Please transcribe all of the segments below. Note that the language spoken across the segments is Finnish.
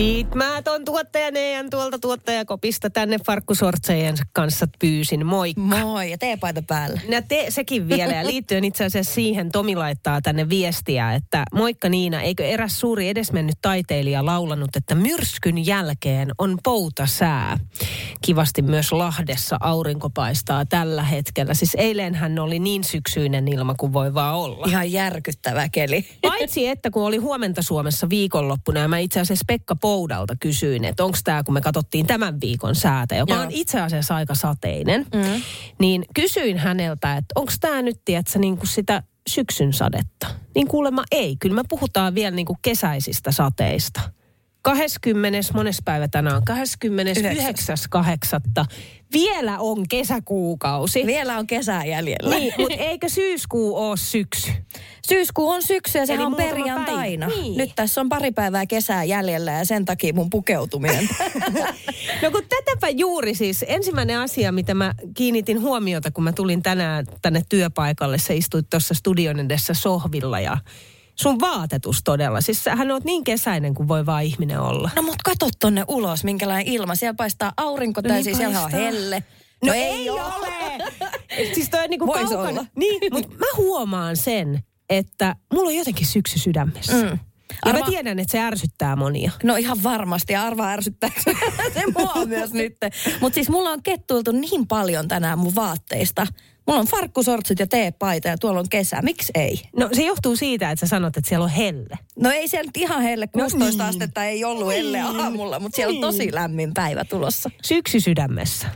Siitä mä ton tuottaja Nean tuolta tuottajakopista tänne farkkusortsejen kanssa pyysin. Moikka. Moi, ja teepaita päällä. Ja te, sekin vielä. Ja liittyen itse asiassa siihen, Tomi laittaa tänne viestiä, että moikka Niina, eikö eräs suuri edesmennyt taiteilija laulannut, että myrskyn jälkeen on poutasää. Kivasti myös Lahdessa aurinko paistaa tällä hetkellä. Siis eilenhän oli niin syksyinen ilma kuin voi vaan olla. Ihan järkyttävä keli. Paitsi että kun oli huomenta Suomessa viikonloppuna ja mä itse asiassa Pekka Poudalta kysyin, että onko tämä, kun me katsottiin tämän viikon säätä, joka Joo. on itse asiassa aika sateinen, mm. niin kysyin häneltä, että onko tämä nyt, tiedätkö, niin kuin sitä syksyn sadetta. Niin kuulemma ei. Kyllä me puhutaan vielä niin kuin kesäisistä sateista. 20. mones päivä tänään? 29.8. Vielä on kesäkuukausi. Vielä on kesää jäljellä. Niin, mutta eikö syyskuu ole syksy? Syyskuu on syksy ja sehän Eli on perjantaina. päivä. Niin. Nyt tässä on pari päivää kesää jäljellä ja sen takia mun pukeutuminen. No kun tätäpä juuri siis, ensimmäinen asia, mitä mä kiinnitin huomiota, kun mä tulin tänään tänne työpaikalle, sä istuit tuossa studion edessä sohvilla ja sun vaatetus todella. Siis sähän oot niin kesäinen kuin voi vaan ihminen olla. no mut kato tonne ulos, minkälainen ilma. Siellä paistaa aurinko No tai niin siis siellä on helle. No, ei ole! Et siis toi on niinku Vois kaukana. olla. Niin, mutta mä huomaan sen, että mulla on jotenkin syksy sydämessä. Mm. Ja mä Arva- tiedän, että se ärsyttää monia. No ihan varmasti. Ja arvaa ärsyttääkö se mua myös nyt. Mutta siis mulla on kettuiltu niin paljon tänään mun vaatteista. Mulla on farkkusortsit ja teepaita ja tuolla on kesä. Miksi ei? No se johtuu siitä, että sä sanot, että siellä on helle. No ei siellä nyt ihan helle, 16 niin. astetta ei ollut elle aamulla, mutta siellä on tosi lämmin päivä tulossa. Syksy sydämessä.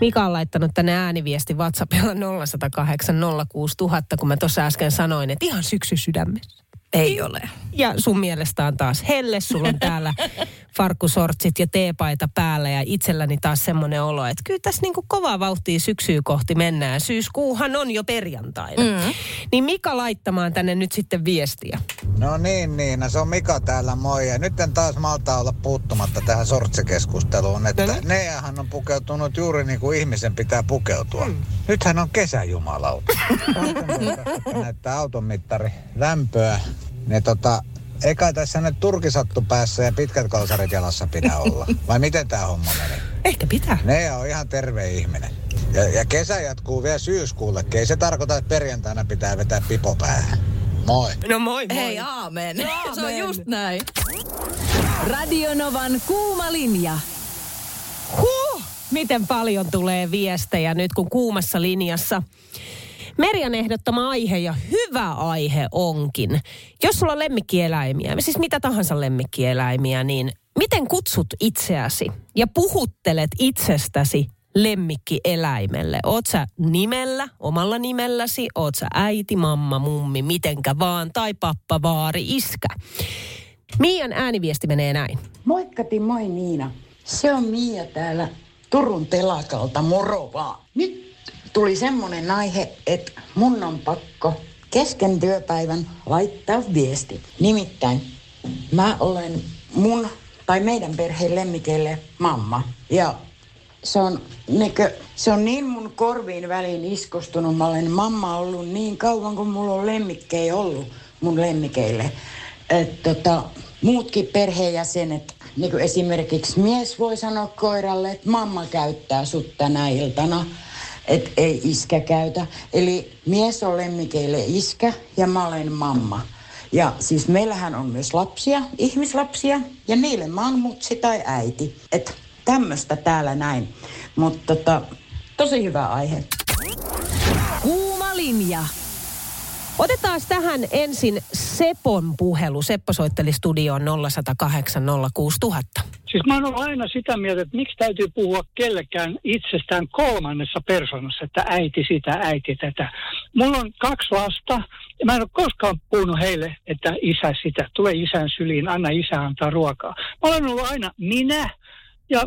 Mika on laittanut tänne ääniviesti WhatsAppilla 0108 06000, kun mä tuossa äsken sanoin, että ihan syksy sydämessä. Ei ole. Ja sun mielestä on taas helle, sulla on täällä farkkusortsit ja teepaita päällä ja itselläni taas semmoinen olo, että kyllä tässä niinku kovaa vauhtia syksyä kohti mennään. Syyskuuhan on jo perjantaina. Mm. Niin Mika laittamaan tänne nyt sitten viestiä. No niin, Niina, se on Mika täällä, moi. Ja nyt en taas malta olla puuttumatta tähän sortsikeskusteluun, että No niin. Neahan on pukeutunut juuri niin kuin ihmisen pitää pukeutua. Hmm. Nythän on kesäjumalauta. Näyttää auton mittari lämpöä. Ne tota, eikä tässä nyt turkisattu päässä ja pitkät kalsarit jalassa pidä olla. Vai miten tämä homma meni? Ehkä pitää. Nea on ihan terve ihminen. Ja, ja kesä jatkuu vielä syyskuullekin. Ei se tarkoita, että perjantaina pitää vetää pipo päähän. Moi. No moi moi. Hei, aamen. Se on just näin. Radio Novan kuuma linja. Huh, miten paljon tulee viestejä nyt kun kuumassa linjassa. Merjan ehdottama aihe ja hyvä aihe onkin. Jos sulla on lemmikkieläimiä, siis mitä tahansa lemmikkieläimiä, niin miten kutsut itseäsi ja puhuttelet itsestäsi lemmikkieläimelle? Oot sä nimellä, omalla nimelläsi, oot sä äiti, mamma, mummi, mitenkä vaan, tai pappa, vaari, iskä. Miian ääniviesti menee näin. Moikkati, moi Niina. Se on Miia täällä Turun telakalta, moro vaan. Nyt tuli semmonen aihe, että mun on pakko kesken työpäivän laittaa viesti. Nimittäin mä olen mun tai meidän perheen lemmikeille mamma. Ja se on, niinkö, se on niin mun korviin väliin iskostunut. Mä olen mamma ollut niin kauan, kun mulla on lemmikkejä ollut mun lemmikeille. Et tota, muutkin perheenjäsenet, niin kuin esimerkiksi mies voi sanoa koiralle, että mamma käyttää sut tänä iltana, että ei iskä käytä. Eli mies on lemmikeille iskä ja mä olen mamma. Ja siis meillähän on myös lapsia, ihmislapsia, ja niille mä oon mutsi tai äiti. Että tämmöistä täällä näin. Mutta tota, tosi hyvä aihe. Kuuma linja. Otetaan tähän ensin Sepon puhelu. Seppo soitteli studioon 0108 06000. Siis mä oon aina sitä mieltä, että miksi täytyy puhua kellekään itsestään kolmannessa persoonassa, että äiti sitä, äiti tätä. Mulla on kaksi lasta ja mä en ole koskaan puhunut heille, että isä sitä, tule isän syliin, anna isä antaa ruokaa. Mä olen ollut aina minä ja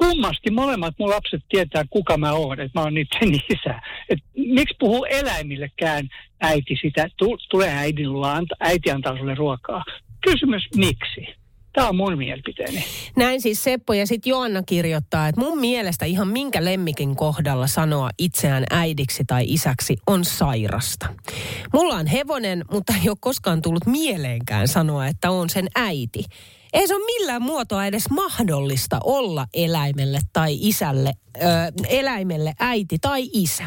kummasti molemmat mun lapset tietää, kuka mä oon, että mä oon niiden isä. Et miksi puhuu eläimillekään äiti sitä, tule äidin luo, äiti antaa sulle ruokaa. Kysymys miksi? Tämä on mun mielipiteeni. Näin siis Seppo ja sitten Joanna kirjoittaa, että mun mielestä ihan minkä lemmikin kohdalla sanoa itseään äidiksi tai isäksi on sairasta. Mulla on hevonen, mutta ei ole koskaan tullut mieleenkään sanoa, että on sen äiti. Ei se ole millään muotoa edes mahdollista olla eläimelle tai isälle, ö, eläimelle äiti tai isä.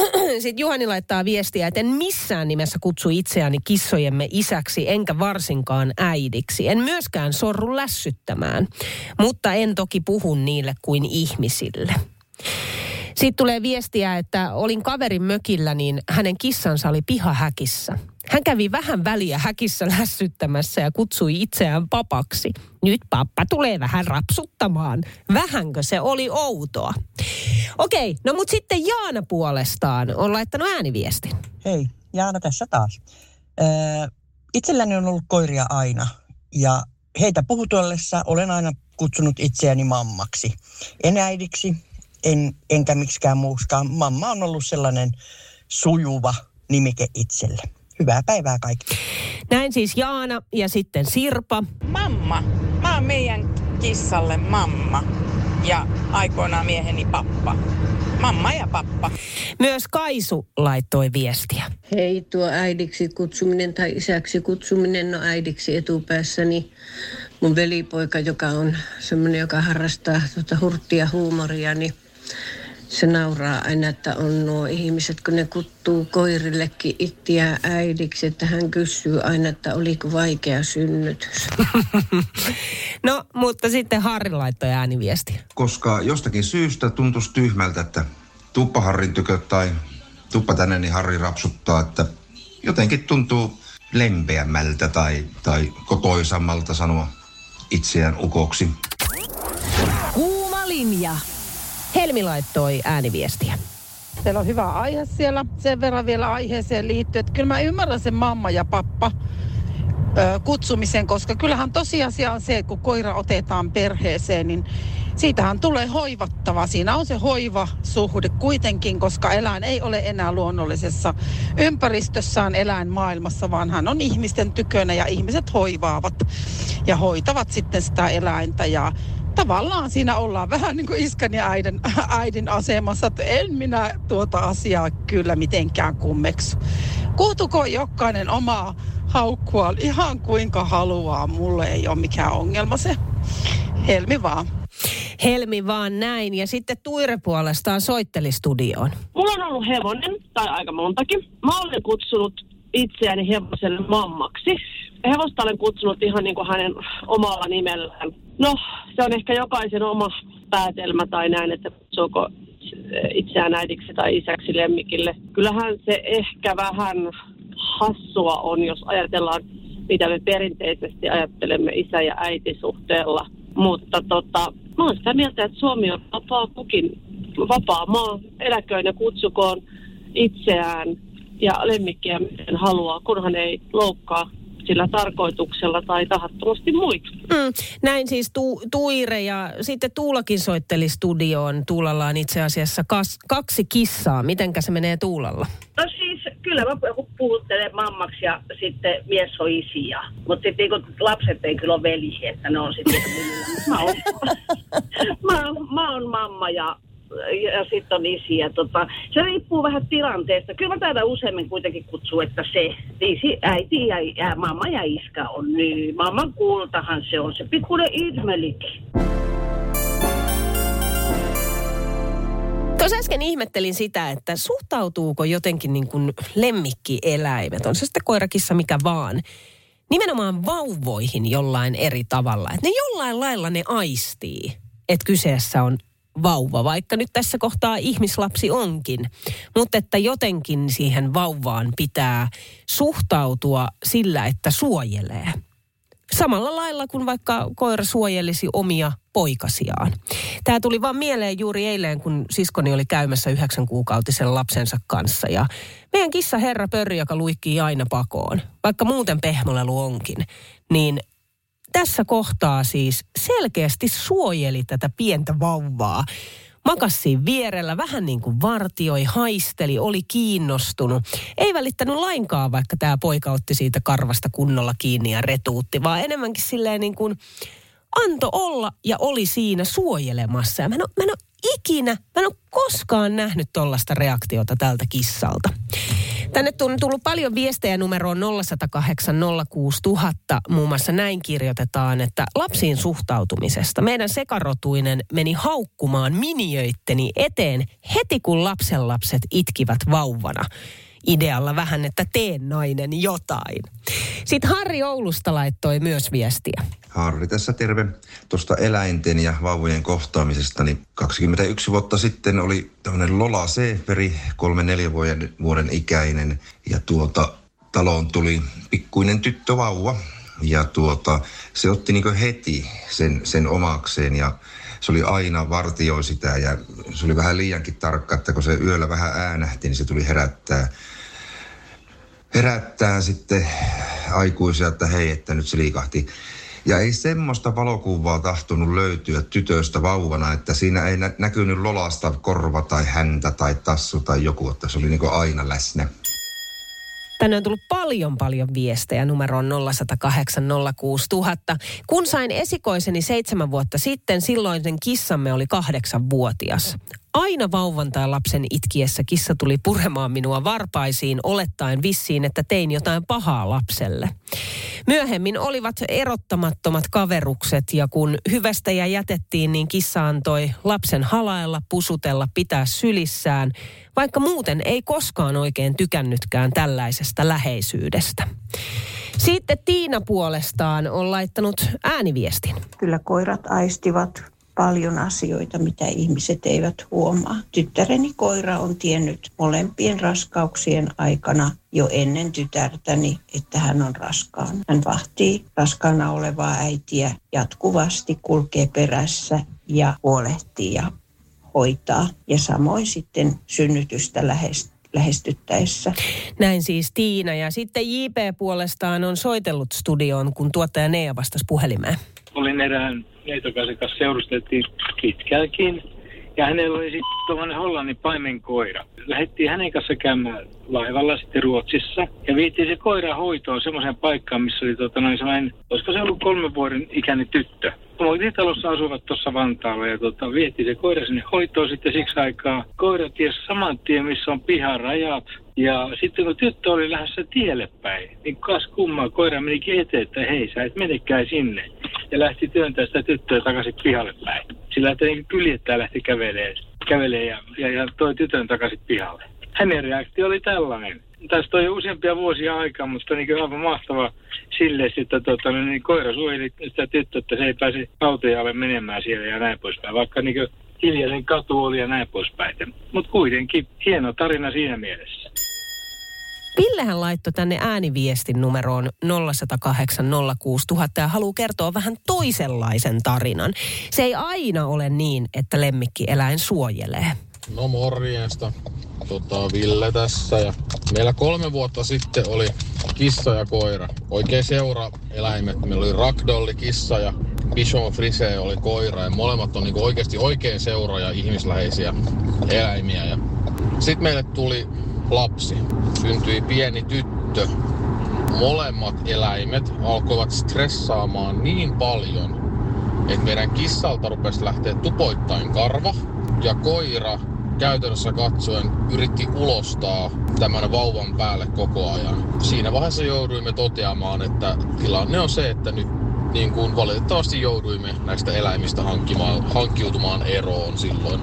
Sitten Juhani laittaa viestiä, että en missään nimessä kutsu itseäni kissojemme isäksi, enkä varsinkaan äidiksi. En myöskään sorru lässyttämään, mutta en toki puhu niille kuin ihmisille. Sitten tulee viestiä, että olin kaverin mökillä, niin hänen kissansa oli pihahäkissä. Hän kävi vähän väliä häkissä lässyttämässä ja kutsui itseään papaksi. Nyt pappa tulee vähän rapsuttamaan. Vähänkö se oli outoa? Okei, no mutta sitten Jaana puolestaan on laittanut ääniviestin. Hei, Jaana tässä taas. Öö, itselläni on ollut koiria aina ja heitä puhutuellessa olen aina kutsunut itseäni mammaksi. En äidiksi, en, enkä miksikään muuskaan. Mamma on ollut sellainen sujuva nimike itselle. Hyvää päivää kaikille. Näin siis Jaana ja sitten Sirpa. Mamma. Mä oon meidän kissalle mamma ja aikoinaan mieheni pappa. Mamma ja pappa. Myös Kaisu laittoi viestiä. Hei, tuo äidiksi kutsuminen tai isäksi kutsuminen, no äidiksi etupäässäni. Niin mun velipoika, joka on semmoinen, joka harrastaa tuota hurttia huumoria, niin se nauraa aina, että on nuo ihmiset, kun ne kuttuu koirillekin ittiä äidiksi, että hän kysyy aina, että oliko vaikea synnytys. no, mutta sitten Harri laittoi ääniviesti. Koska jostakin syystä tuntuisi tyhmältä, että tuppa Harrin tykö tai tuppa tänne, niin Harri rapsuttaa, että jotenkin tuntuu lempeämmältä tai, tai kotoisammalta sanoa itseään ukoksi. Kuuma linja. Helmi laittoi ääniviestiä. Teillä on hyvä aihe siellä. Sen verran vielä aiheeseen liittyen, että kyllä mä ymmärrän sen mamma ja pappa ö, kutsumisen, koska kyllähän tosiasia on se, että kun koira otetaan perheeseen, niin siitähän tulee hoivattava. Siinä on se hoivasuhde kuitenkin, koska eläin ei ole enää luonnollisessa ympäristössään eläinmaailmassa, vaan hän on ihmisten tykönä ja ihmiset hoivaavat ja hoitavat sitten sitä eläintä. Ja tavallaan siinä ollaan vähän niin kuin iskän ja äidin, äidin asemassa, että en minä tuota asiaa kyllä mitenkään kummeksu. Kuhtuko jokainen omaa haukkua ihan kuinka haluaa, mulle ei ole mikään ongelma se. Helmi vaan. Helmi vaan näin. Ja sitten Tuire puolestaan soitteli studioon. Mulla on ollut hevonen, tai aika montakin. Mä olen kutsunut itseäni hevoselle mammaksi. Hevosta olen kutsunut ihan niin kuin hänen omalla nimellään. No, se on ehkä jokaisen oma päätelmä tai näin, että kutsuuko itseään äidiksi tai isäksi lemmikille. Kyllähän se ehkä vähän hassua on, jos ajatellaan, mitä me perinteisesti ajattelemme isä- ja äitisuhteella. Mutta tota, mä oon sitä mieltä, että Suomi on vapaa kukin, vapaa maa, eläköön ja kutsukoon itseään ja lemmikkiä miten haluaa, kunhan ei loukkaa sillä tarkoituksella tai tahattomasti muita. Mm, näin siis tu, Tuire ja sitten Tuulakin soitteli studioon. Tuulalla on itse asiassa kas, kaksi kissaa. Mitenkä se menee Tuulalla? No siis kyllä mä puhuttelen mammaksi ja sitten mies on isiä. Mutta sitten niin lapset ei kyllä ole veli, että ne on sitten mä oon, mä, mä oon mamma ja ja sitten on isiä. Tota, se riippuu vähän tilanteesta. Kyllä mä taidan useimmin kuitenkin kutsua, että se isi, äiti ja, ja mamma ja iska on niin. Mamman kultahan se on, se pikkuinen idmelikin. Tuossa äsken ihmettelin sitä, että suhtautuuko jotenkin niin kuin lemmikkieläimet, on se sitten koirakissa mikä vaan, nimenomaan vauvoihin jollain eri tavalla. Että ne jollain lailla ne aistii, että kyseessä on vauva, vaikka nyt tässä kohtaa ihmislapsi onkin. Mutta että jotenkin siihen vauvaan pitää suhtautua sillä, että suojelee. Samalla lailla kuin vaikka koira suojelisi omia poikasiaan. Tämä tuli vaan mieleen juuri eilen, kun siskoni oli käymässä yhdeksän kuukautisen lapsensa kanssa. Ja meidän kissa herra Pörri, joka luikkii aina pakoon, vaikka muuten pehmolelu onkin, niin tässä kohtaa siis selkeästi suojeli tätä pientä vauvaa. Makas siinä vierellä, vähän niin kuin vartioi, haisteli, oli kiinnostunut. Ei välittänyt lainkaan, vaikka tämä poika otti siitä karvasta kunnolla kiinni ja retuutti, vaan enemmänkin silleen niin kuin anto olla ja oli siinä suojelemassa. Ja mä en ole ikinä, mä en ole koskaan nähnyt tollasta reaktiota tältä kissalta. Tänne on tullut paljon viestejä numeroon 0108 06000. Muun muassa näin kirjoitetaan, että lapsiin suhtautumisesta. Meidän sekarotuinen meni haukkumaan miniöitteni eteen heti kun lapsenlapset itkivät vauvana idealla vähän, että teen nainen jotain. Sitten Harri Oulusta laittoi myös viestiä. Harri tässä terve. Tuosta eläinten ja vauvojen kohtaamisesta, niin 21 vuotta sitten oli tämmöinen Lola kolme neljä vuoden, vuoden ikäinen. Ja tuota, taloon tuli pikkuinen tyttövauva. Ja tuota, se otti niin heti sen, sen omakseen ja se oli aina vartioi sitä ja se oli vähän liiankin tarkka, että kun se yöllä vähän äänähti, niin se tuli herättää herättää sitten aikuisia, että hei, että nyt se liikahti. Ja ei semmoista valokuvaa tahtonut löytyä tytöstä vauvana, että siinä ei nä- näkynyt lolasta korva tai häntä tai tassu tai joku, että se oli niin aina läsnä. Tänne on tullut paljon paljon viestejä numeroon 0108 06000. Kun sain esikoiseni seitsemän vuotta sitten, silloinen kissamme oli kahdeksanvuotias. Aina vauvan tai lapsen itkiessä kissa tuli puremaan minua varpaisiin, olettaen vissiin, että tein jotain pahaa lapselle. Myöhemmin olivat erottamattomat kaverukset ja kun hyvästä ja jätettiin, niin kissa antoi lapsen halailla, pusutella, pitää sylissään, vaikka muuten ei koskaan oikein tykännytkään tällaisesta läheisyydestä. Sitten Tiina puolestaan on laittanut ääniviestin. Kyllä koirat aistivat paljon asioita, mitä ihmiset eivät huomaa. Tyttäreni koira on tiennyt molempien raskauksien aikana jo ennen tytärtäni, että hän on raskaan. Hän vahtii raskaana olevaa äitiä jatkuvasti, kulkee perässä ja huolehtii ja hoitaa. Ja samoin sitten synnytystä lähestyy lähestyttäessä. Näin siis Tiina. Ja sitten JP puolestaan on soitellut studioon, kun tuottaja Nea vastasi puhelimeen. Olin erään neitokaisen kanssa seurusteltiin pitkäänkin. Ja hänellä oli sitten tuollainen Hollannin paimenkoira. Lähettiin hänen kanssa käymään laivalla sitten Ruotsissa. Ja viittiin se koira hoitoon semmoiseen paikkaan, missä oli tota, noin sellainen, olisiko se ollut kolmen vuoden ikäinen tyttö. Talossa asuvat tuossa Vantaalla ja tota, vietti se koira sinne hoitoon sitten siksi aikaa. Koira ties saman tien, missä on piharajat. Ja sitten kun tyttö oli lähdössä tielle päin, niin kas kummaa koira menikin eteen, että hei sä et menekään sinne ja lähti työntää sitä tyttöä takaisin pihalle päin. Sillä että niin kyljettää lähti kävelee, kävelee ja, ja, ja toi tytön takaisin pihalle. Hänen reaktio oli tällainen. Tästä on jo useampia vuosia aikaa, mutta niin aivan mahtava sille, että tota, niin koira suojeli sitä tyttöä, että se ei pääse autojalle menemään siellä ja näin poispäin. Vaikka niin hiljaisen katu oli ja näin poispäin. Mutta kuitenkin hieno tarina siinä mielessä. Villehän laittoi tänne ääniviestin numeroon 0108 06000 ja haluaa kertoa vähän toisenlaisen tarinan. Se ei aina ole niin, että lemmikki-eläin suojelee. No morjesta. Tota, Ville tässä. Ja meillä kolme vuotta sitten oli kissa ja koira. Oikein seura eläimet. Meillä oli ragdolli, kissa ja Bichon Frise oli koira. Ja molemmat on niinku oikeasti oikein seura ja ihmisläheisiä eläimiä. Ja sitten meille tuli lapsi. Syntyi pieni tyttö. Molemmat eläimet alkoivat stressaamaan niin paljon, että meidän kissalta rupesi lähteä tupoittain karva ja koira käytännössä katsoen yritti ulostaa tämän vauvan päälle koko ajan. Siinä vaiheessa jouduimme toteamaan, että tilanne on se, että nyt niin kuin valitettavasti jouduimme näistä eläimistä hankkiutumaan eroon silloin.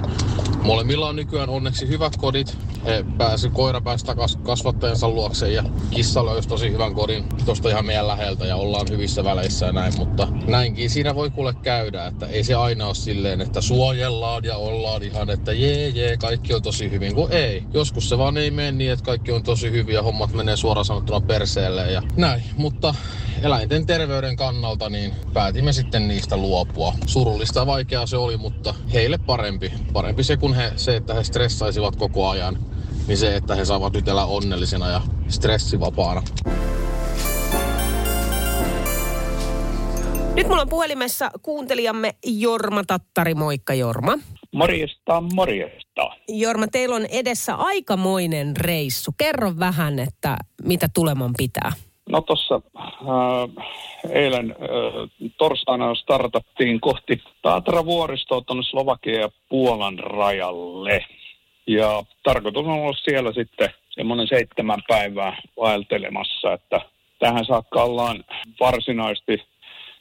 Molemmilla on nykyään onneksi hyvät kodit. He pääsi, koira pääsi takaisin kasvattajansa luokse ja kissalla olisi tosi hyvän kodin tuosta ihan meidän läheltä ja ollaan hyvissä väleissä ja näin, mutta näinkin siinä voi kuule käydä, että ei se aina ole silleen, että suojellaan ja ollaan ihan, että jee jee, kaikki on tosi hyvin, kun ei. Joskus se vaan ei mene niin, että kaikki on tosi hyvin ja hommat menee suoraan sanottuna perseelle ja näin, mutta eläinten terveyden kannalta niin päätimme sitten niistä luopua. Surullista ja vaikeaa se oli, mutta heille parempi. Parempi se kuin he, se, että he stressaisivat koko ajan, niin se, että he saavat nyt elää onnellisena ja stressivapaana. Nyt mulla on puhelimessa kuuntelijamme Jorma Tattari. Moikka Jorma. Morjesta, morjesta. Jorma, teillä on edessä aikamoinen reissu. Kerro vähän, että mitä tuleman pitää. No tuossa äh, eilen äh, torstaina startattiin kohti Tatra-vuoristoa tuonne Slovakian ja Puolan rajalle. Ja tarkoitus on olla siellä sitten semmoinen seitsemän päivää vaeltelemassa, että tähän saakka ollaan varsinaisesti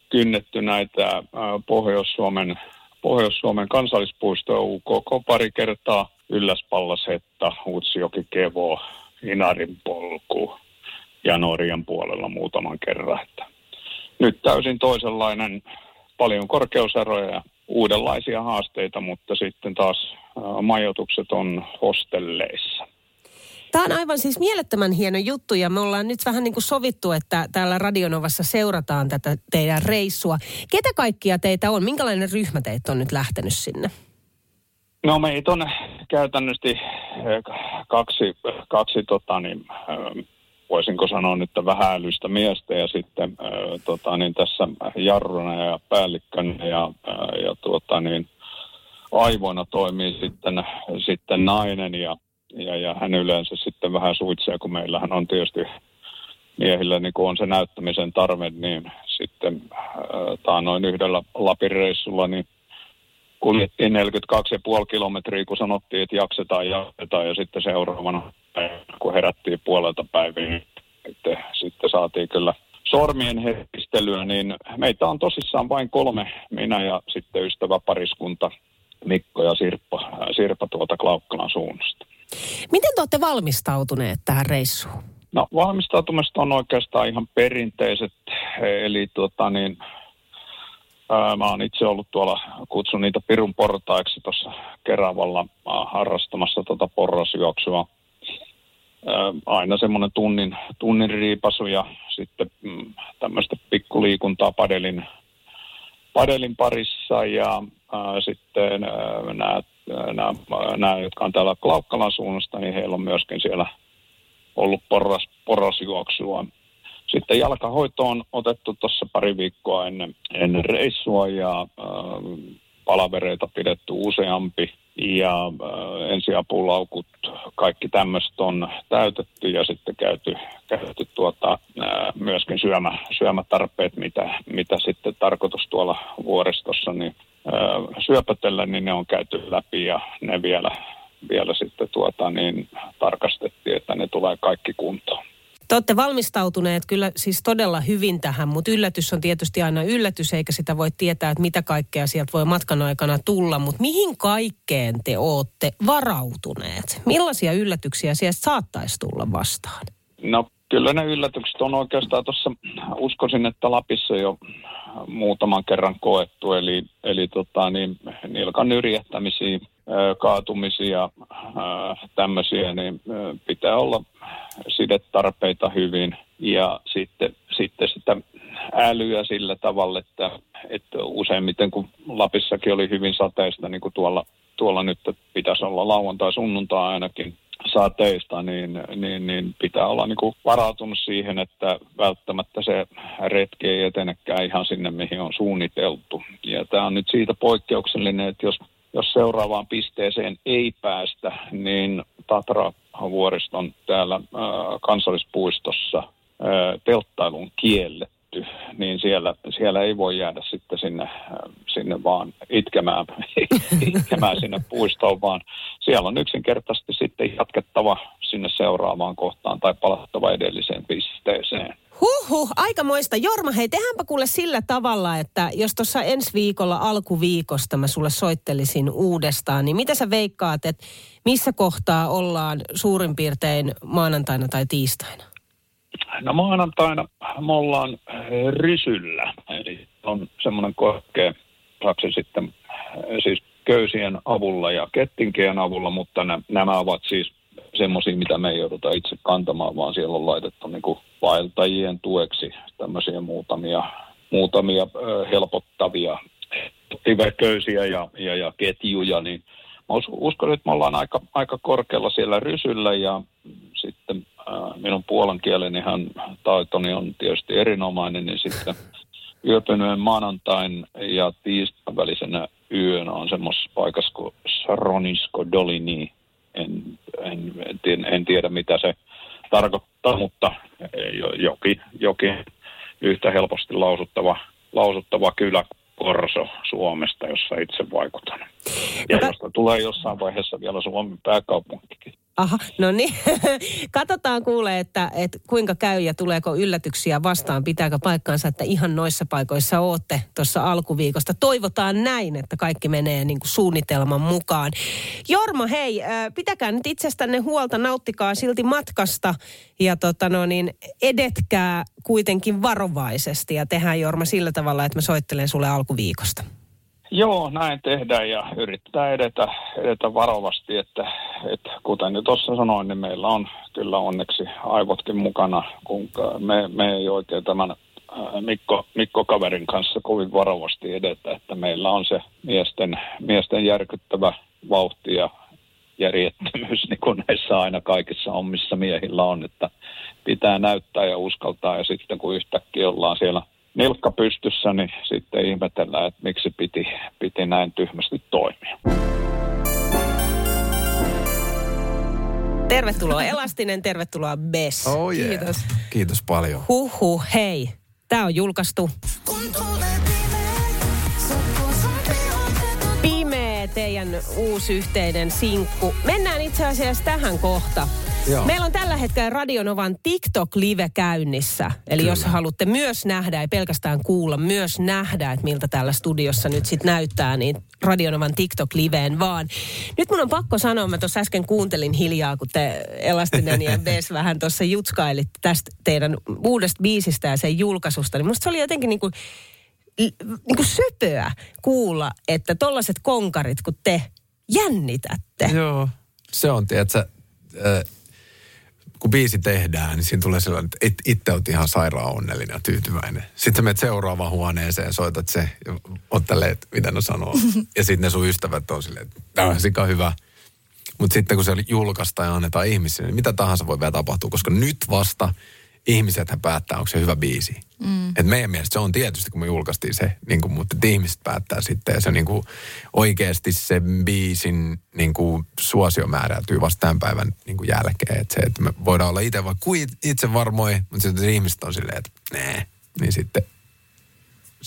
kynnetty näitä äh, Pohjois-Suomen, Pohjois-Suomen kansallispuistoja UKK pari kertaa, Ylläspallasetta, Utsjoki, Kevo, Inarin polku ja Norjan puolella muutaman kerran. Että nyt täysin toisenlainen, paljon korkeuseroja ja uudenlaisia haasteita, mutta sitten taas majoitukset on hostelleissa. Tämä on aivan siis mielettömän hieno juttu ja me ollaan nyt vähän niin kuin sovittu, että täällä Radionovassa seurataan tätä teidän reissua. Ketä kaikkia teitä on? Minkälainen ryhmä teitä on nyt lähtenyt sinne? No meitä on käytännössä kaksi, kaksi tota niin, voisinko sanoa nyt vähän älystä miestä ja sitten äh, tota, niin tässä jarruna ja päällikkönä ja, äh, ja tuota, niin, aivoina toimii sitten, sitten nainen ja, ja, ja hän yleensä sitten vähän suitsee, kun meillähän on tietysti miehillä niin on se näyttämisen tarve, niin sitten äh, noin yhdellä Lapin niin kuljettiin 42,5 kilometriä, kun sanottiin, että jaksetaan, jaksetaan ja sitten seuraavana kun herättiin puolelta päivin, niin sitten, sitten saatiin kyllä sormien herkistelyä, niin meitä on tosissaan vain kolme, minä ja sitten ystäväpariskunta Mikko ja Sirppa, Sirppa tuolta Klaukkalan suunnasta. Miten te olette valmistautuneet tähän reissuun? No valmistautumista on oikeastaan ihan perinteiset, eli tuota niin, ää, mä oon itse ollut tuolla, kutsun niitä Pirun portaiksi tuossa Keravalla harrastamassa tuota porrasjuoksua aina semmoinen tunnin, tunnin riipasu ja sitten mm, tämmöistä pikkuliikuntaa padelin, padelin parissa ja ää, sitten nämä, nämä, jotka on täällä Klaukkalan suunnasta, niin heillä on myöskin siellä ollut porras, porrasjuoksua. Sitten jalkahoito on otettu tuossa pari viikkoa ennen, ennen reissua ja ää, palavereita pidetty useampi ja äh, ensiapulaukut, kaikki tämmöistä on täytetty ja sitten käyty, käyty tuota, äh, myöskin syömä, syömätarpeet, mitä, mitä sitten tarkoitus tuolla vuoristossa niin, äh, syöpötellä, niin ne on käyty läpi ja ne vielä, vielä sitten tuota, niin tarkastettiin, että ne tulee kaikki kuntoon. Te olette valmistautuneet kyllä siis todella hyvin tähän, mutta yllätys on tietysti aina yllätys, eikä sitä voi tietää, että mitä kaikkea sieltä voi matkan aikana tulla. Mutta mihin kaikkeen te olette varautuneet? Millaisia yllätyksiä sieltä saattaisi tulla vastaan? No kyllä ne yllätykset on oikeastaan tuossa, uskoisin, että Lapissa jo muutaman kerran koettu, eli, eli tota, niin, nilkan nyrjähtämisiä, kaatumisia, tämmöisiä, niin pitää olla sidetarpeita hyvin ja sitten, sitten sitä älyä sillä tavalla, että, että useimmiten kun Lapissakin oli hyvin sateista, niin kuin tuolla, tuolla nyt pitäisi olla lauantai, sunnuntai ainakin, sateista, niin, niin, niin pitää olla niin kuin varautunut siihen, että välttämättä se retki ei etenekään ihan sinne, mihin on suunniteltu. Ja tämä on nyt siitä poikkeuksellinen, että jos, jos seuraavaan pisteeseen ei päästä, niin Tatra-vuoriston täällä äh, kansallispuistossa äh, telttailun kielle tehty, niin siellä, siellä ei voi jäädä sitten sinne, sinne vaan itkemään, itkemään sinne puistoon, vaan siellä on yksinkertaisesti sitten jatkettava sinne seuraavaan kohtaan tai palattava edelliseen pisteeseen. Huhhuh, aikamoista. Jorma, hei, tehdäänpä kuule sillä tavalla, että jos tuossa ensi viikolla alkuviikosta mä sulle soittelisin uudestaan, niin mitä sä veikkaat, että missä kohtaa ollaan suurin piirtein maanantaina tai tiistaina? No maanantaina me ollaan eh, rysyllä, eli on semmoinen korkea sakse sitten eh, siis köysien avulla ja kettinkien avulla, mutta nä, nämä ovat siis semmoisia, mitä me ei jouduta itse kantamaan, vaan siellä on laitettu niin kuin vaeltajien tueksi tämmöisiä muutamia, muutamia ö, helpottavia köysiä ja, ja, ja ketjuja, niin mä us- uskon, että me ollaan aika, aika korkealla siellä rysyllä ja sitten äh, minun puolan kielenihan taitoni on tietysti erinomainen, niin sitten yöpyneen maanantain ja tiistain välisenä yönä on semmoisessa paikassa kuin Saronisko Dolini. En, en, en, tiedä, mitä se tarkoittaa, mutta jo- jokin, jokin yhtä helposti lausuttava, lausuttava kylä Korso Suomesta, jossa itse vaikutan. Ja josta tulee jossain vaiheessa vielä Suomen pääkaupunkikin. Aha, no niin. Katsotaan kuule, että, että kuinka käy ja tuleeko yllätyksiä vastaan. Pitääkö paikkaansa, että ihan noissa paikoissa ootte tuossa alkuviikosta. Toivotaan näin, että kaikki menee niin kuin suunnitelman mukaan. Jorma, hei, pitäkää nyt itsestänne huolta, nauttikaa silti matkasta ja tota no niin, edetkää kuitenkin varovaisesti ja tehdään Jorma sillä tavalla, että mä soittelen sulle alkuviikosta. Joo, näin tehdään ja yritetään edetä, edetä varovasti, että, että kuten nyt tuossa sanoin, niin meillä on kyllä onneksi aivotkin mukana, kun me, me ei oikein tämän Mikko, Mikko kaverin kanssa kovin varovasti edetä, että meillä on se miesten, miesten järkyttävä vauhti ja järjettömyys, niin kuin näissä aina kaikissa hommissa miehillä on, että pitää näyttää ja uskaltaa ja sitten kun yhtäkkiä ollaan siellä nilkka pystyssä, niin sitten ihmetellään, että miksi piti, piti näin tyhmästi toimia. Tervetuloa Elastinen, tervetuloa Bess. Oh yeah. Kiitos. Kiitos paljon. Huhhuh, hei. Tämä on julkaistu. Teidän uusi yhteinen sinkku. Mennään itse asiassa tähän kohta. Joo. Meillä on tällä hetkellä Radionovan TikTok-live käynnissä. Eli Kyllä. jos haluatte myös nähdä, ei pelkästään kuulla, myös nähdä, että miltä täällä studiossa nyt sitten näyttää, niin Radionovan TikTok-liveen vaan. Nyt mun on pakko sanoa, mä tuossa äsken kuuntelin hiljaa, kun te Elastinen ja Bes vähän tuossa jutskailit tästä teidän uudesta biisistä ja sen julkaisusta. Niin musta se oli jotenkin niin kuin, niin kuin söpöä kuulla, että tollaset konkarit, kun te jännitätte. Joo. Se on, tiedätkö, äh, kun biisi tehdään, niin siinä tulee sellainen, että it- itse olet ihan sairaan onnellinen ja tyytyväinen. Sitten sä menet seuraavaan huoneeseen, soitat se ja oot tälleen, että mitä ne sanoo. ja sitten ne sun ystävät on silleen, että tämä on sika hyvä. Mutta sitten kun se julkaistaan ja annetaan ihmisille, niin mitä tahansa voi vielä tapahtua, koska nyt vasta ihmiset päättää, onko se hyvä biisi. Mm. Et meidän mielestä se on tietysti, kun me julkaistiin se, niin kuin, mutta ihmiset päättää sitten. Ja se niin kuin, oikeasti se biisin niin kuin, suosio määräytyy vasta tämän päivän niin kuin jälkeen. Että se, että me voidaan olla itse vaikka itse varmoja, mutta sitten se ihmiset on silleen, että nee, niin sitten,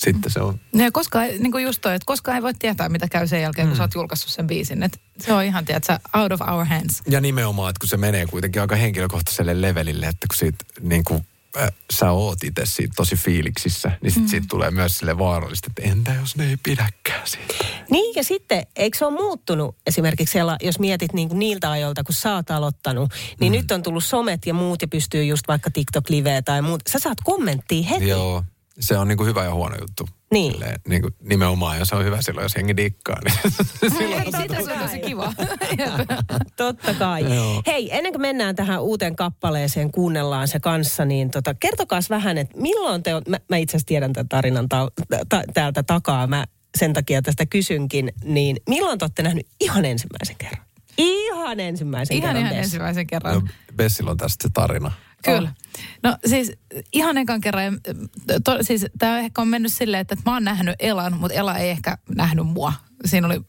sitten se on. Ja koska, niin kuin just toi, että koskaan ei voi tietää, mitä käy sen jälkeen, kun Mm. sä oot julkaissut sen biisin. Et se on ihan, tiedätkö, out of our hands. Ja nimenomaan, että kun se menee kuitenkin aika henkilökohtaiselle levelille, että kun siitä niin kuin, äh, sä oot itse siitä tosi fiiliksissä, niin sit Mm. siitä tulee myös sille vaarallista, että entä jos ne ei pidäkään siitä. Niin ja sitten, eikö se ole muuttunut esimerkiksi siellä, jos mietit niin kuin niiltä ajoilta, kun sä oot aloittanut, niin mm. nyt on tullut somet ja muut ja pystyy just vaikka TikTok-liveä tai muut. Sä saat kommenttia heti. Joo, se on niin kuin hyvä ja huono juttu. Niin. Silleen, niin kuin nimenomaan, ja se on hyvä silloin, jos hengi dikkaa. Niin Ei, siitä se on tosi kiva. Totta kai. Joo. Hei, ennen kuin mennään tähän uuteen kappaleeseen, kuunnellaan se kanssa, niin tota, kertokaas vähän, että milloin te, on- mä, mä itse asiassa tiedän tämän tarinan ta, ta, täältä takaa, mä sen takia tästä kysynkin, niin milloin te olette nähnyt ihan ensimmäisen kerran? Ihan ensimmäisen Ihan kerran. ihan Bess. ensimmäisen kerran. no, Bessillä on tästä se tarina. Kyllä. No siis ihan ekan kerran, to, siis tämä ehkä on mennyt silleen, että, että mä oon nähnyt Elan, mutta Ela ei ehkä nähnyt mua. Siinä oli,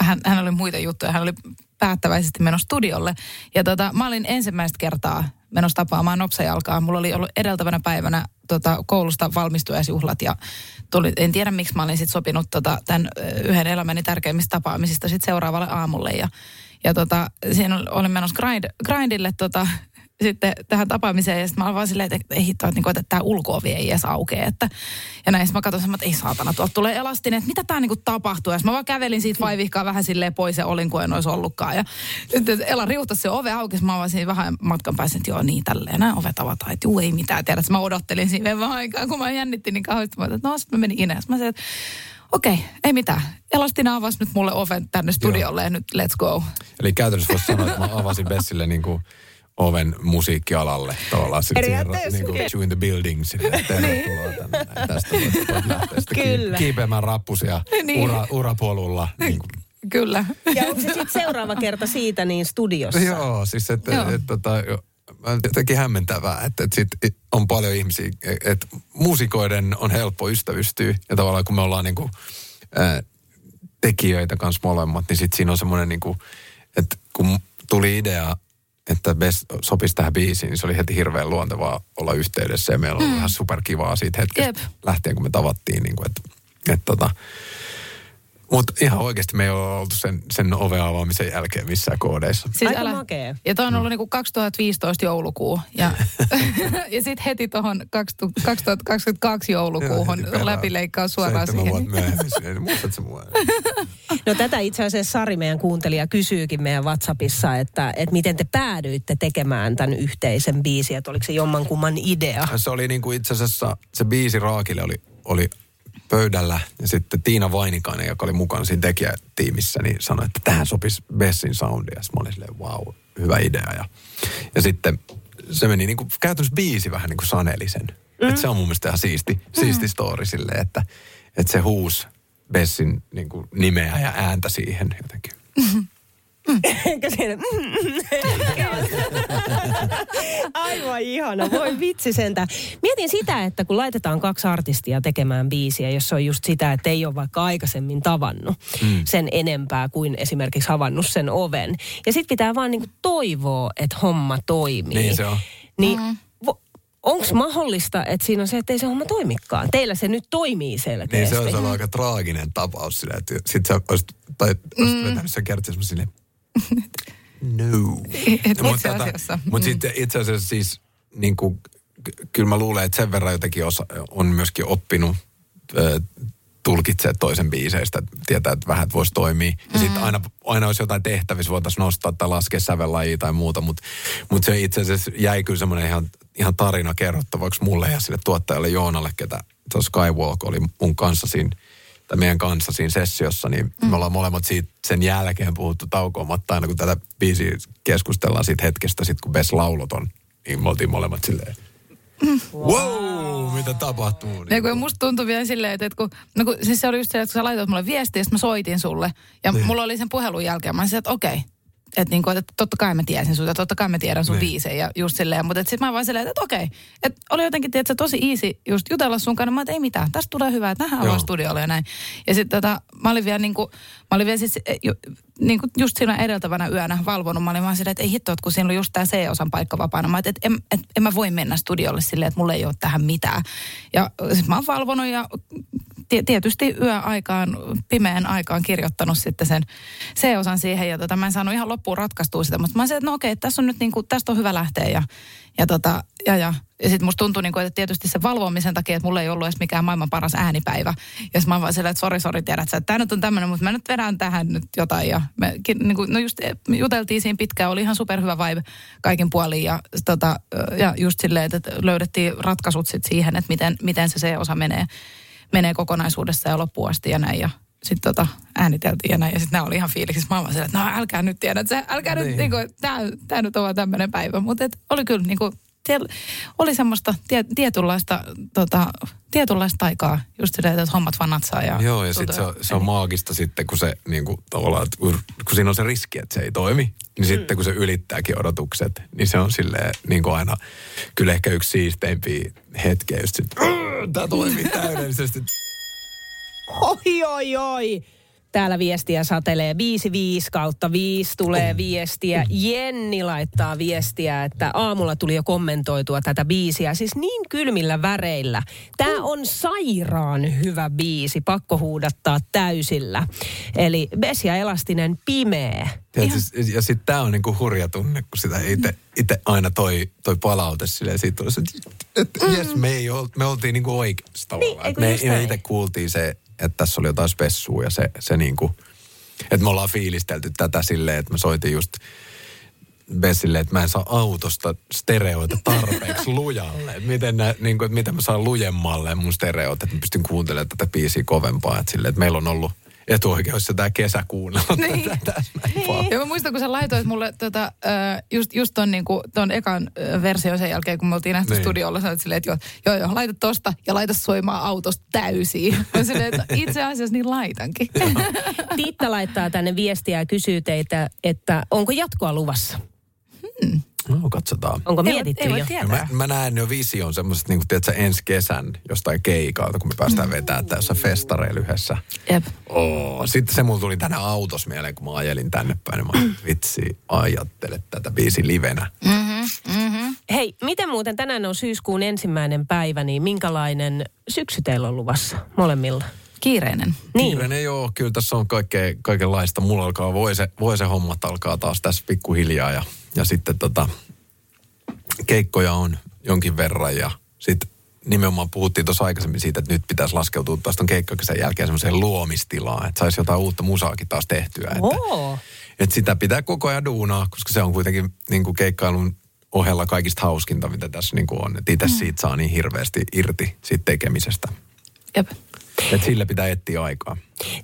hän, hän oli muita juttuja, hän oli päättäväisesti menossa studiolle. Ja tota, mä olin ensimmäistä kertaa menossa tapaamaan nopsajalkaa. Mulla oli ollut edeltävänä päivänä tota, koulusta valmistujaisjuhlat ja tuli, en tiedä miksi mä olin sitten sopinut tota, tämän yhden elämäni tärkeimmistä tapaamisista sitten seuraavalle aamulle. Ja, ja tota, siinä olin menossa grind, grindille tota, sitten tähän tapaamiseen. Ja sitten mä olin vaan silleen, että ei hitto, että, niinku, että tämä ulko-ovi ei edes aukea. Että, ja näin mä katsoin, että ei saatana, tuolta tulee elastinen, että mitä tämä niinku tapahtuu. Ja mä vaan kävelin siitä vaivihkaa vähän silleen pois ja olin kuin en olisi ollutkaan. Ja sitten Ela riuhtasi se ove auki, mä vaan siinä vähän matkan päässä, että joo niin, tälleen nämä ovet avataan. Että juu, ei mitään, tiedät. Mä odottelin siinä vähän aikaa, kun mä jännitin niin kauheasti. Että no, sitten mä menin Ines. Mä sanoin, että okei, okay, ei mitään. Elastina avasi nyt mulle oven tänne studiolle ja nyt let's go. Eli käytännössä voisi sanoa, että mä avasin Bessille niin kuin oven musiikkialalle tavallaan. Sitten siihen, Periaatteessa, niin kuin join the building sinne. Tervetuloa tänne. Tästä voit, voit lähteä sitten kiipeämään rappusia Niin. ura, urapolulla. Niin kuin. Kyllä. Ja onko se sitten seuraava kerta siitä niin studiossa? Joo, siis että Joo. et, et, tota, jotenkin hämmentävää, että, että sit on paljon ihmisiä, että muusikoiden on helppo ystävystyä ja tavallaan kun me ollaan niinku, ää, tekijöitä kanssa molemmat, niin sitten siinä on semmoinen niinku, että kun tuli idea, että Best sopisi tähän biisiin, niin se oli heti hirveän luontevaa olla yhteydessä ja meillä oli Mm. ihan superkivaa siitä hetkestä Jep. lähtien, kun me tavattiin, niin kuin, että, että tota, mutta ihan oikeasti me ei ole oltu sen, sen oven avaamisen jälkeen missään koodeissa. Siis älä- Ja toi on ollut niinku 2015 joulukuu. Ja, ja sitten heti tuohon 2022 joulukuuhun läpileikkaa suoraan Seitsemän siihen. vuotta myöhemmin. sinne. Muistatko mua? No tätä itse asiassa Sari, meidän kuuntelija, kysyykin meidän WhatsAppissa, että, että miten te päädyitte tekemään tämän yhteisen biisin, että oliko se jommankumman idea? Se oli niin kuin itse asiassa, se biisi Raakille oli, oli pöydällä ja sitten Tiina Vainikainen, joka oli mukana siinä tekijätiimissä, niin sanoi, että tähän sopisi Bessin soundi. Ja mä olin silleen, wow, hyvä idea. Ja, ja sitten se meni niin kuin, käytännössä biisi vähän niin kuin saneli sen. Mm. Että se on mun mielestä ihan siisti, siisti story silleen, että, että se huusi Bessin niin kuin nimeä ja ääntä siihen jotenkin. Enkä siinä... Aivan ihana, voi vitsi sentä. Mietin sitä, että kun laitetaan kaksi artistia tekemään biisiä, jos se on just sitä, että ei ole vaikka aikaisemmin tavannut Mm. sen enempää kuin esimerkiksi havannut sen oven. Ja sitten pitää vaan niinku toivoa, että homma toimii. Niin se on. Niin vo- onko mahdollista, että siinä on se, että ei se homma toimikaan? Teillä se nyt toimii selkeästi. Niin se olisi ollut aika traaginen tapaus sillä, että sit sä olisit, tai olisit mm. vetänyt sen kertaa silleen, no. Et Mut itse tota- asiassa. Mut Mm. sitten itse asiassa siis, niin kuin, ky- kyllä mä luulen, että sen verran jotenkin osa, on myöskin oppinut ö, tulkitsee toisen biiseistä, että tietää, että vähän voisi toimia. Ja sitten aina, aina olisi jotain tehtävissä, voitaisiin nostaa tai laskea sävellajia tai muuta, mutta mut se itse asiassa jäi kyllä semmoinen ihan, ihan tarina kerrottavaksi mulle ja sille tuottajalle Joonalle, ketä tuossa Skywalk oli mun kanssa siinä, tai meidän kanssa siinä sessiossa, niin mm. me ollaan molemmat siitä sen jälkeen puhuttu taukoamatta aina, kun tätä biisiä keskustellaan siitä hetkestä, sit kun Bess lauloton, niin me oltiin molemmat silleen, wow, mitä tapahtuu? Ja kun musta tuntui vielä silleen, että, että kun, no kun, siis se oli just se, että kun sä laitoit mulle viestiä, sitten mä soitin sulle. Ja niin. mulla oli sen puhelun jälkeen, mä sanoin, että okei. Että, niin kuin, että totta kai mä tiesin ja totta kai mä tiedän sun Niin. biisejä ja just silleen. Mutta sitten mä vaan silleen, että okei. Että oli jotenkin, tiedätkö, tosi easy just jutella sun kanssa. Mä että ei mitään, tästä tulee hyvä, että nähdään Joo. vaan studiolla ja näin. Ja sitten tota, mä olin vielä niin kuin, mä olin vielä siis eh, ju, niin kuin just siinä edeltävänä yönä valvonut. Mä olin vaan silleen, että ei hitto, että kun siinä oli just tämä C-osan paikka vapaana. Mä että et, en, et, en mä voi mennä studiolle silleen, että mulla ei ole tähän mitään. Ja sit mä oon valvonut ja tietysti yöaikaan, pimeän aikaan kirjoittanut sitten sen C-osan siihen. Ja tota, mä en saanut ihan loppuun ratkaistua sitä, mutta mä sanoin, että no okei, tässä on nyt niin kuin, tästä on hyvä lähteä. Ja, ja, tota, ja, ja, ja sitten musta tuntui, niin kuin, että tietysti se valvomisen takia, että mulla ei ollut edes mikään maailman paras äänipäivä. Ja mä vaan silleen, että sori, sori, tiedät että tämä nyt on tämmöinen, mutta mä nyt vedän tähän nyt jotain. Ja me, niin kuin, no just me juteltiin siinä pitkään, oli ihan superhyvä vibe kaikin puolin. Ja, tota, ja just silleen, että löydettiin ratkaisut sit siihen, että miten, miten se se osa menee, menee kokonaisuudessa ja loppuun asti ja näin. Ja sitten tota, ääniteltiin ja näin. Ja sitten nämä oli ihan fiiliksissä. Mä olin että no älkää nyt tiedä, että se, älkää nyt, Niin. niin kuin, tää, tää nyt on vaan tämmöinen päivä. Mutta oli kyllä niin kuin, siellä oli semmoista tie, tietynlaista, tota, tietynlaista aikaa, just silleen, että hommat vaan natsaa. Ja Joo, ja sitten se, on- se on maagista sitten, kun se niin kuin, tavallaan, että kun, kun siinä on se riski, että se ei toimi, niin Mm. sitten kun se ylittääkin odotukset, niin se on silleen niin kuin aina kyllä ehkä yksi siisteimpiä hetkiä just sitten, tämä toimii täydellisesti. Oi, oi, oi. Täällä viestiä satelee 55 kautta 5 tulee viestiä. Jenni laittaa viestiä, että aamulla tuli jo kommentoitua tätä biisiä. Siis niin kylmillä väreillä. Tämä on sairaan hyvä biisi, pakko huudattaa täysillä. Eli Besia Elastinen pimeä. Tiedätkö, siis- ja sitten tämä on niinku hurja tunne, kun sitä itse aina toi, toi palaute silleen siitä tuli, se, että et, mm. jes, me, ei ol, me oltiin niinku oikeassa tavallaan. Niin, me me itse kuultiin se, että tässä oli jotain spessua ja se, se niinku, että me ollaan fiilistelty tätä silleen, että mä soitin just Bessille, että mä en saa autosta stereoita tarpeeksi lujalle. Että miten, nä, niin kuin, että miten mä saan lujemmalle mun stereot, että mä pystyn kuuntelemaan tätä biisiä kovempaa. Että, silleen, että meillä on ollut etuoikeus tämä kesä kuunnella Niin. tätä. Ja mä muistan, kun sä laitoit mulle tota, just, just ton, niinku, ton ekan version sen jälkeen, kun me oltiin nähty Niin. niin. studiolla, sanoit silleen, että joo, joo, joo, laita tosta ja laita soimaan autosta täysiin. Mä silleen, että itse asiassa niin laitankin. Tiitta laittaa tänne viestiä ja kysyy teitä, että onko jatkoa luvassa? No, katsotaan. Onko Ei voi- mietitty ei voi jo? tietää. Mä, mä näen jo vision semmoisesta, niin kuin, tiedätkö, ensi kesän jostain keikalta, kun me päästään vetämään tässä festareilla yhdessä. Jep. Oo, sitten se mulla tuli tänne autossa mieleen, kun mä ajelin tänne päin. Niin mä, vitsi, ajattele tätä biisi livenä. Mm-hmm, mm-hmm. Hei, miten muuten tänään on syyskuun ensimmäinen päivä, niin minkälainen syksy teillä on luvassa molemmilla? Kiireinen. Niin. Kiireinen joo, kyllä tässä on kaikkea, kaikenlaista. Mulla alkaa voise, voise hommat alkaa taas tässä pikkuhiljaa ja, ja sitten tota, keikkoja on jonkin verran ja sitten nimenomaan puhuttiin tuossa aikaisemmin siitä, että nyt pitäisi laskeutua taas ton keikkakesän jälkeen semmoiseen luomistilaan, että saisi jotain uutta musaakin taas tehtyä. Että, että sitä pitää koko ajan duunaa, koska se on kuitenkin niin kuin keikkailun ohella kaikista hauskinta, mitä tässä niin kuin on. Että itse siitä saa niin hirveästi irti siitä tekemisestä. Jep. Että sille pitää etsiä aikaa.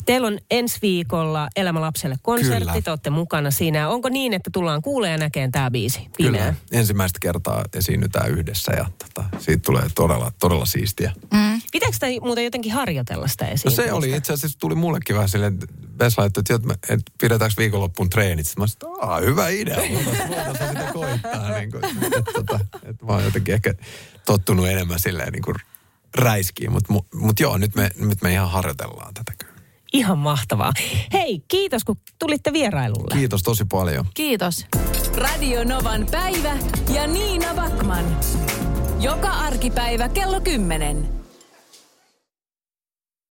Teillä on ensi viikolla Elämä lapselle konsertti, Kyllä. te olette mukana siinä. Onko niin, että tullaan kuulemaan ja näkemään tämä biisi? Pimeä. Kyllä. Ensimmäistä kertaa esiinnytään yhdessä ja tota, siitä tulee todella, todella siistiä. Mm. Pitääkö sitä muuten jotenkin harjoitella sitä No esiin? se oli itse asiassa, tuli mullekin vähän silleen, että Vesa että, että, että pidetäänkö viikonloppuun treenit. Sitten mä sanoin, että "Aa, hyvä idea, voitaisiin voitaisiin sitä koittaa. Niin kuin, että, että, että, että mä oon jotenkin ehkä tottunut enemmän silleen niin kuin räiskiin. Mutta mut, mut joo, nyt me, nyt me ihan harjoitellaan tätä kyllä. Ihan mahtavaa. Hei, kiitos kun tulitte vierailulle. Kiitos tosi paljon. Kiitos. Radio Novan päivä ja Niina Backman. Joka arkipäivä kello 10.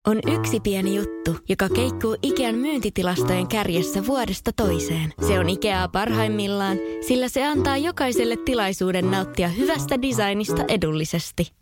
On yksi pieni juttu, joka keikkuu Ikean myyntitilastojen kärjessä vuodesta toiseen. Se on Ikeaa parhaimmillaan, sillä se antaa jokaiselle tilaisuuden nauttia hyvästä designista edullisesti.